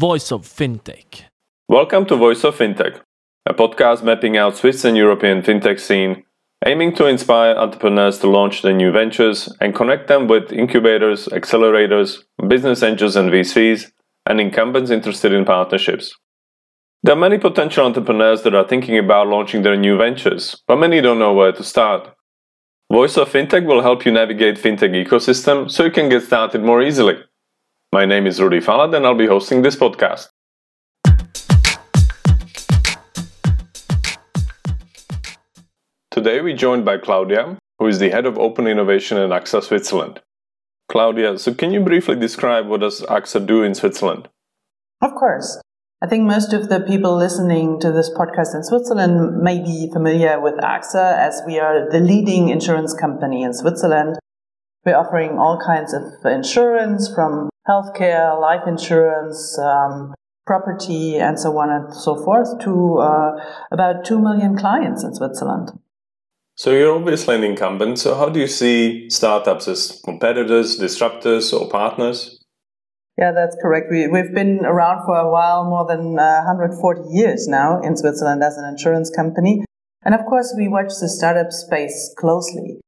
Voice of Fintech. Welcome to Voice of Fintech, a podcast mapping out Swiss and European fintech scene, aiming to inspire entrepreneurs to launch their new ventures and connect them with incubators, accelerators, business angels and VCs, and incumbents interested in partnerships. There are many potential entrepreneurs that are thinking about launching their new ventures, but many don't know where to start. Voice of Fintech will help you navigate fintech ecosystem so you can get started more easily. My name is Rudy Falat and I'll be hosting this podcast. Today we're joined by Claudia, who is the head of open innovation at AXA Switzerland. Claudia, so can you briefly describe what does AXA do in Switzerland? Of course. I think most of the people listening to this podcast in Switzerland may be familiar with AXA as we are the leading insurance company in Switzerland. We're offering all kinds of insurance from healthcare, life insurance, um, property, and so on and so forth to uh, about 2 million clients in Switzerland. So you're obviously an incumbent. So how do you see startups as competitors, disruptors, or partners? Yeah, that's correct. We, we've been around for a while, more than uh, 140 years now in Switzerland as an insurance company. And of course, we watch the startup space closely.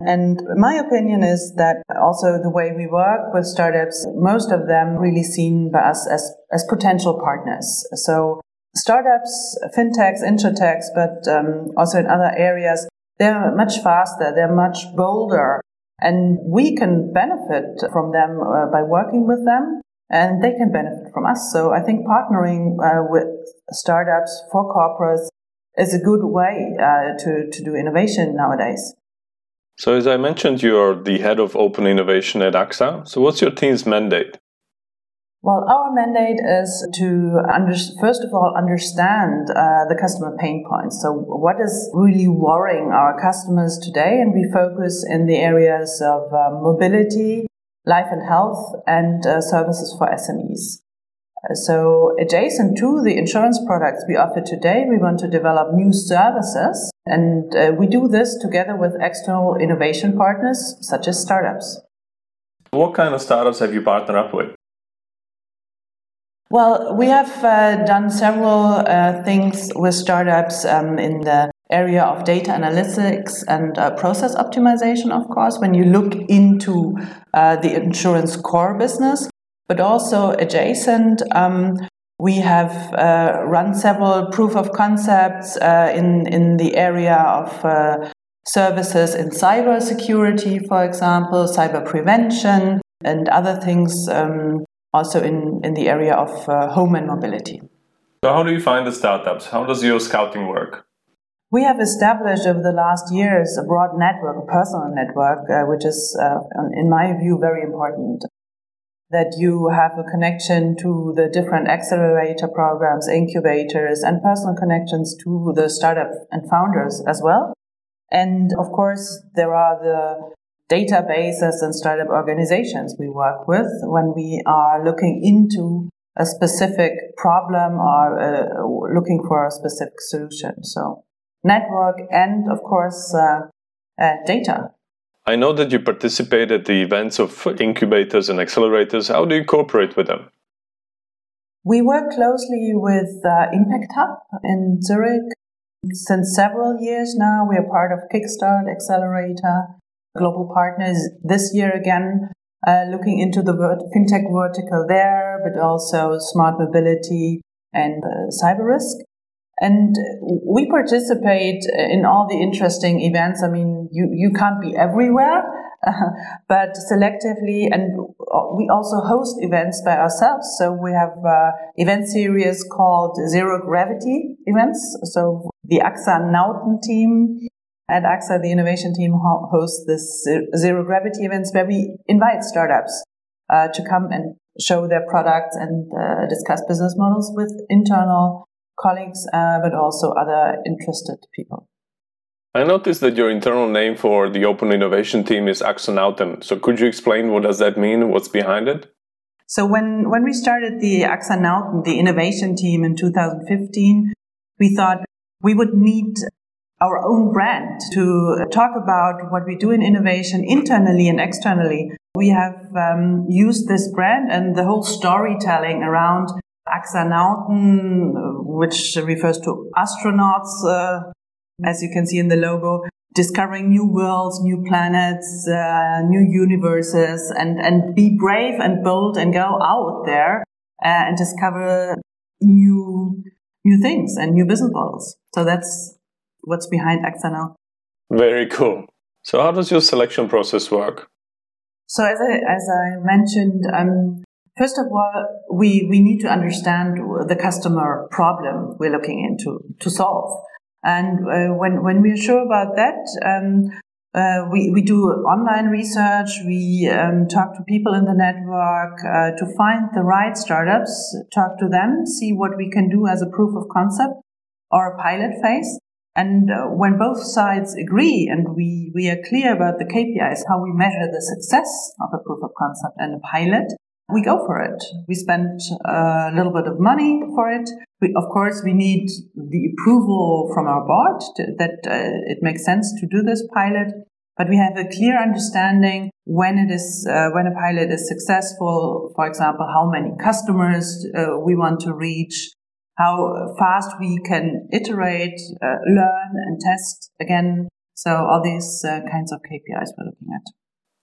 And my opinion is that also the way we work with startups, most of them really seen by us as, as potential partners. So startups, fintechs, insurtechs, but um, also in other areas, they're much faster, they're much bolder, and we can benefit from them uh, by working with them, and they can benefit from us. So I think partnering uh, with startups for corporates is a good way uh, to, to do innovation nowadays. So, as I mentioned, you're the head of open innovation at AXA. So, what's your team's mandate? Well, our mandate is to under, first of all understand uh, the customer pain points. So, what is really worrying our customers today? And we focus in the areas of uh, mobility, life and health, and uh, services for SMEs. So, adjacent to the insurance products we offer today, we want to develop new services. And uh, we do this together with external innovation partners, such as startups. What kind of startups have you partnered up with? Well, we have uh, done several uh, things with startups um, in the area of data analytics and uh, process optimization, of course, when you look into uh, the insurance core business, but also adjacent. Um, we have uh, run several proof of concepts uh, in, in the area of services in cyber security, for example, cyber prevention, and other things. Um, also in, in the area of uh, home and mobility. So, how do you find the startups? How does your scouting work? We have established over the last years a broad network, a personal network, uh, which is, uh, in my view, very important. That you have a connection to the different accelerator programs, incubators, and personal connections to the startup and founders as well. And of course, there are the databases and startup organizations we work with when we are looking into a specific problem or uh, looking for a specific solution. So, network and, of course, uh, uh, data. I know that you participate at the events of incubators and accelerators. How do you cooperate with them? We work closely with uh, Impact Hub in Zurich. Since several years now, we are part of Kickstart Accelerator global partners this year again, uh, looking into the vert- fintech vertical there, but also smart mobility and uh, cyber risk. And we participate in all the interesting events. I mean, you, you can't be everywhere, uh, but selectively. And we also host events by ourselves. So we have uh, event series called Zero Gravity events. So the AXA Nauten team at AXA, the innovation team hosts this zero gravity events where we invite startups uh, to come and show their products and uh, discuss business models with internal colleagues, uh, but also other interested people. I noticed that your internal name for the open innovation team is AXA Nauten. So could you explain what does that mean? What's behind it? So when, when we started the AXA Nauten, the innovation team in 2015, we thought we would need our own brand to talk about what we do in innovation internally and externally. We have um, used this brand and the whole storytelling around Axanauten, which refers to astronauts, uh, as you can see in the logo, discovering new worlds, new planets, uh, new universes, and, and be brave and bold and go out there uh, and discover new new things and new business models. So that's what's behind Axanaut. Very cool. So how does your selection process work? So as I, as I mentioned, um, first of all, we, we need to understand the customer problem we're looking into to solve. And uh, when, when we're sure about that, um, uh, we, we do online research, we um, talk to people in the network uh, to find the right startups, talk to them, see what we can do as a proof of concept or a pilot phase. And uh, when both sides agree and we, we are clear about the KPIs, how we measure the success of a proof of concept and a pilot, we go for it. We spend uh, a little bit of money for it. We, of course, we need the approval from our board to, that uh, it makes sense to do this pilot. But we have a clear understanding when it is uh, when a pilot is successful. For example, how many customers uh, we want to reach, how fast we can iterate, uh, learn, and test again. So all these uh, kinds of KPIs we're looking at.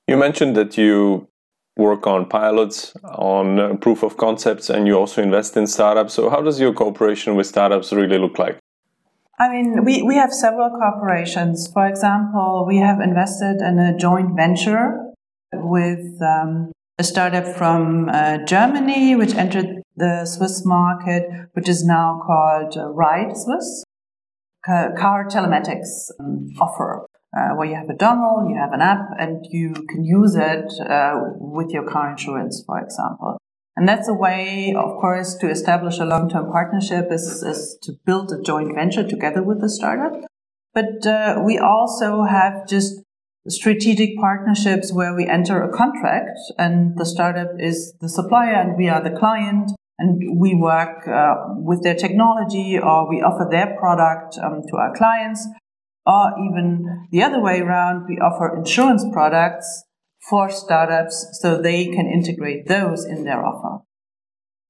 You mentioned that you work on pilots, on uh, proof of concepts, and you also invest in startups. So, how does your cooperation with startups really look like? I mean, we, we have several corporations. For example, we have invested in a joint venture with um, a startup from uh, Germany, which entered the Swiss market, which is now called uh, Ride Swiss, car telematics um, offer uh, where you have a dongle, you have an app, and you can use it uh, with your car insurance, for example. And that's a way, of course, to establish a long-term partnership is, is to build a joint venture together with the startup. But uh, we also have just strategic partnerships where we enter a contract and the startup is the supplier and we are the client and we work uh, with their technology or we offer their product um, to our clients or even the other way around, we offer insurance products for startups so they can integrate those in their offer.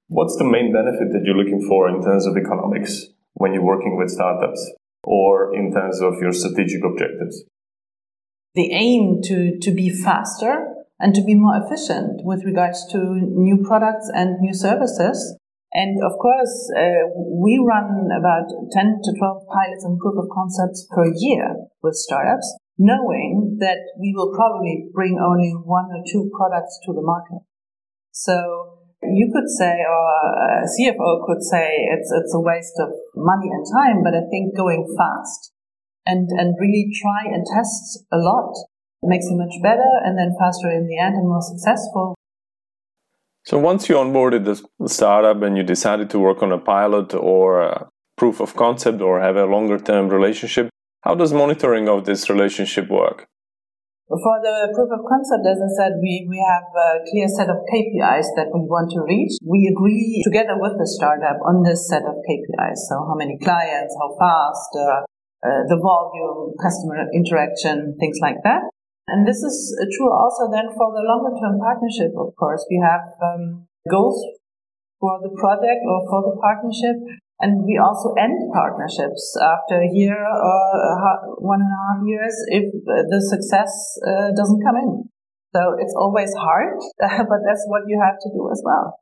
What's the main benefit that you're looking for in terms of economics when you're working with startups or in terms of your strategic objectives? The aim to, to be faster and to be more efficient with regards to new products and new services and of course, uh, we run about 10 to 12 pilots and proof of concepts per year with startups, knowing that we will probably bring only one or two products to the market. So you could say, or a CFO could say, it's, it's a waste of money and time, but I think going fast and, and really try and test a lot makes you much better and then faster in the end and more successful so once you onboarded the startup and you decided to work on a pilot or a proof of concept or have a longer term relationship, how does monitoring of this relationship work? For the proof of concept, as I said, we, we have a clear set of KPIs that we want to reach. We agree together with the startup on this set of KPIs. So how many clients, how fast, uh, uh, the volume, customer interaction, things like that. And this is true also then for the longer term partnership, of course. We have um, goals for the project or for the partnership. And we also end partnerships after a year or one and a half years if the success uh, doesn't come in. So it's always hard, but that's what you have to do as well.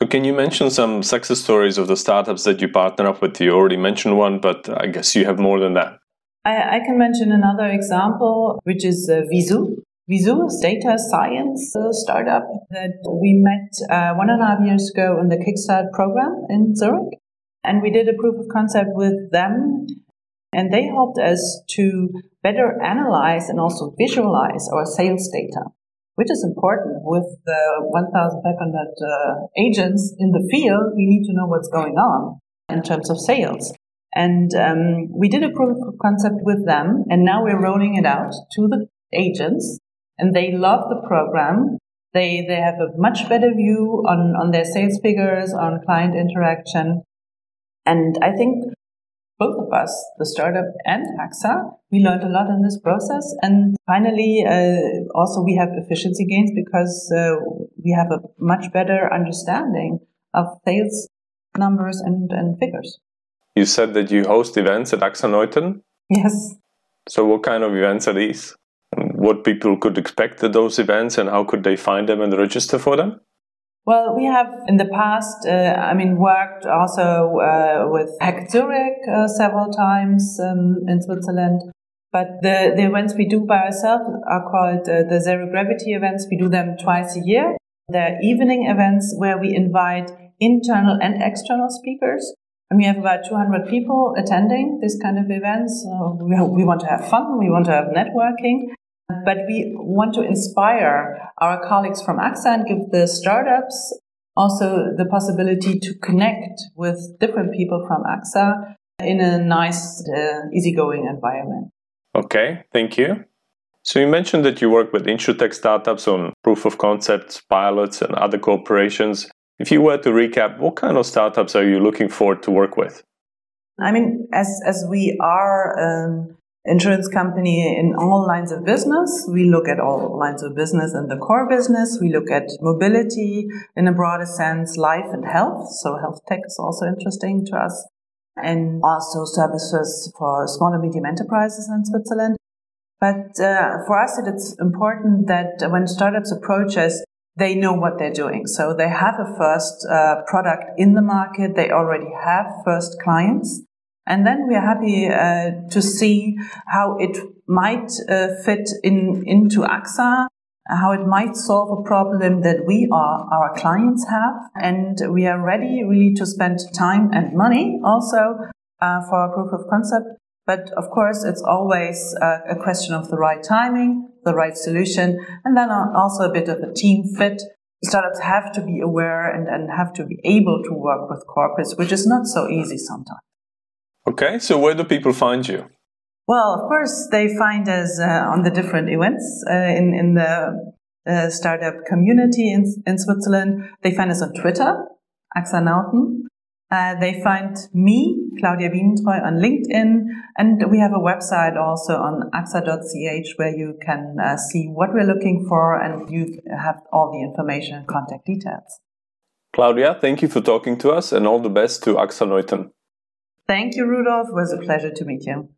So can you mention some success stories of the startups that you partner up with? You already mentioned one, but I guess you have more than that. I, I can mention another example, which is uh, Visu. Visu is data science uh, startup that we met uh, one and a half years ago in the Kickstart program in Zurich. And we did a proof of concept with them. And they helped us to better analyze and also visualize our sales data, which is important with the 1,500 uh, agents in the field. We need to know what's going on in terms of sales. And um, we did a proof of concept with them, and now we're rolling it out to the agents, and they love the program. They they have a much better view on on their sales figures, on client interaction, and I think both of us, the startup and AXA, we learned a lot in this process. And finally, uh, also we have efficiency gains because uh, we have a much better understanding of sales numbers and, and figures. You said that you host events at AXA Nauten? Yes. So, what kind of events are these? What people could expect at those events, and how could they find them and register for them? Well, we have in the past, uh, I mean, worked also uh, with HackZurich uh, several times um, in Switzerland. But the, the events we do by ourselves are called uh, the Zero Gravity events. We do them twice a year. They're evening events where we invite internal and external speakers. And we have about 200 people attending this kind of events. we, we want to have fun. We want to have networking. But we want to inspire our colleagues from AXA and give the startups also the possibility to connect with different people from AXA in a nice, uh, easygoing environment. Okay, thank you. So you mentioned that you work with insurtech startups on proof of concepts, pilots, and other cooperations. If you were to recap, what kind of startups are you looking forward to work with? I mean, as as we are an insurance company in all lines of business. We look at all lines of business and the core business. We look at mobility in a broader sense, life and health. So health tech is also interesting to us and also services for small and medium enterprises in Switzerland. But uh, for us, it's important that when startups approach us, they know what they're doing. So they have a first uh, product in the market. They already have first clients. And then we are happy uh, to see how it might uh, fit in into AXA, how it might solve a problem that we are our clients have, and we are ready really to spend time and money also uh, for a proof of concept. But of course, it's always uh, a question of the right timing, the right solution, and then also a bit of a team fit startups have to be aware and, and have to be able to work with corporates, which is not so easy sometimes. Okay, so where do people find you? Well, of course, they find us uh, on the different events uh, in, in the uh, startup community in, in Switzerland. They find us on Twitter, AXA Nauten. Uh, they find me, Claudia Bienentreu, on LinkedIn. And we have a website also on axa.ch where you can uh, see what we're looking for and you have all the information and contact details. Claudia, thank you for talking to us and all the best to AXA Nauten. Thank you, Rudolf. It was a pleasure to meet you.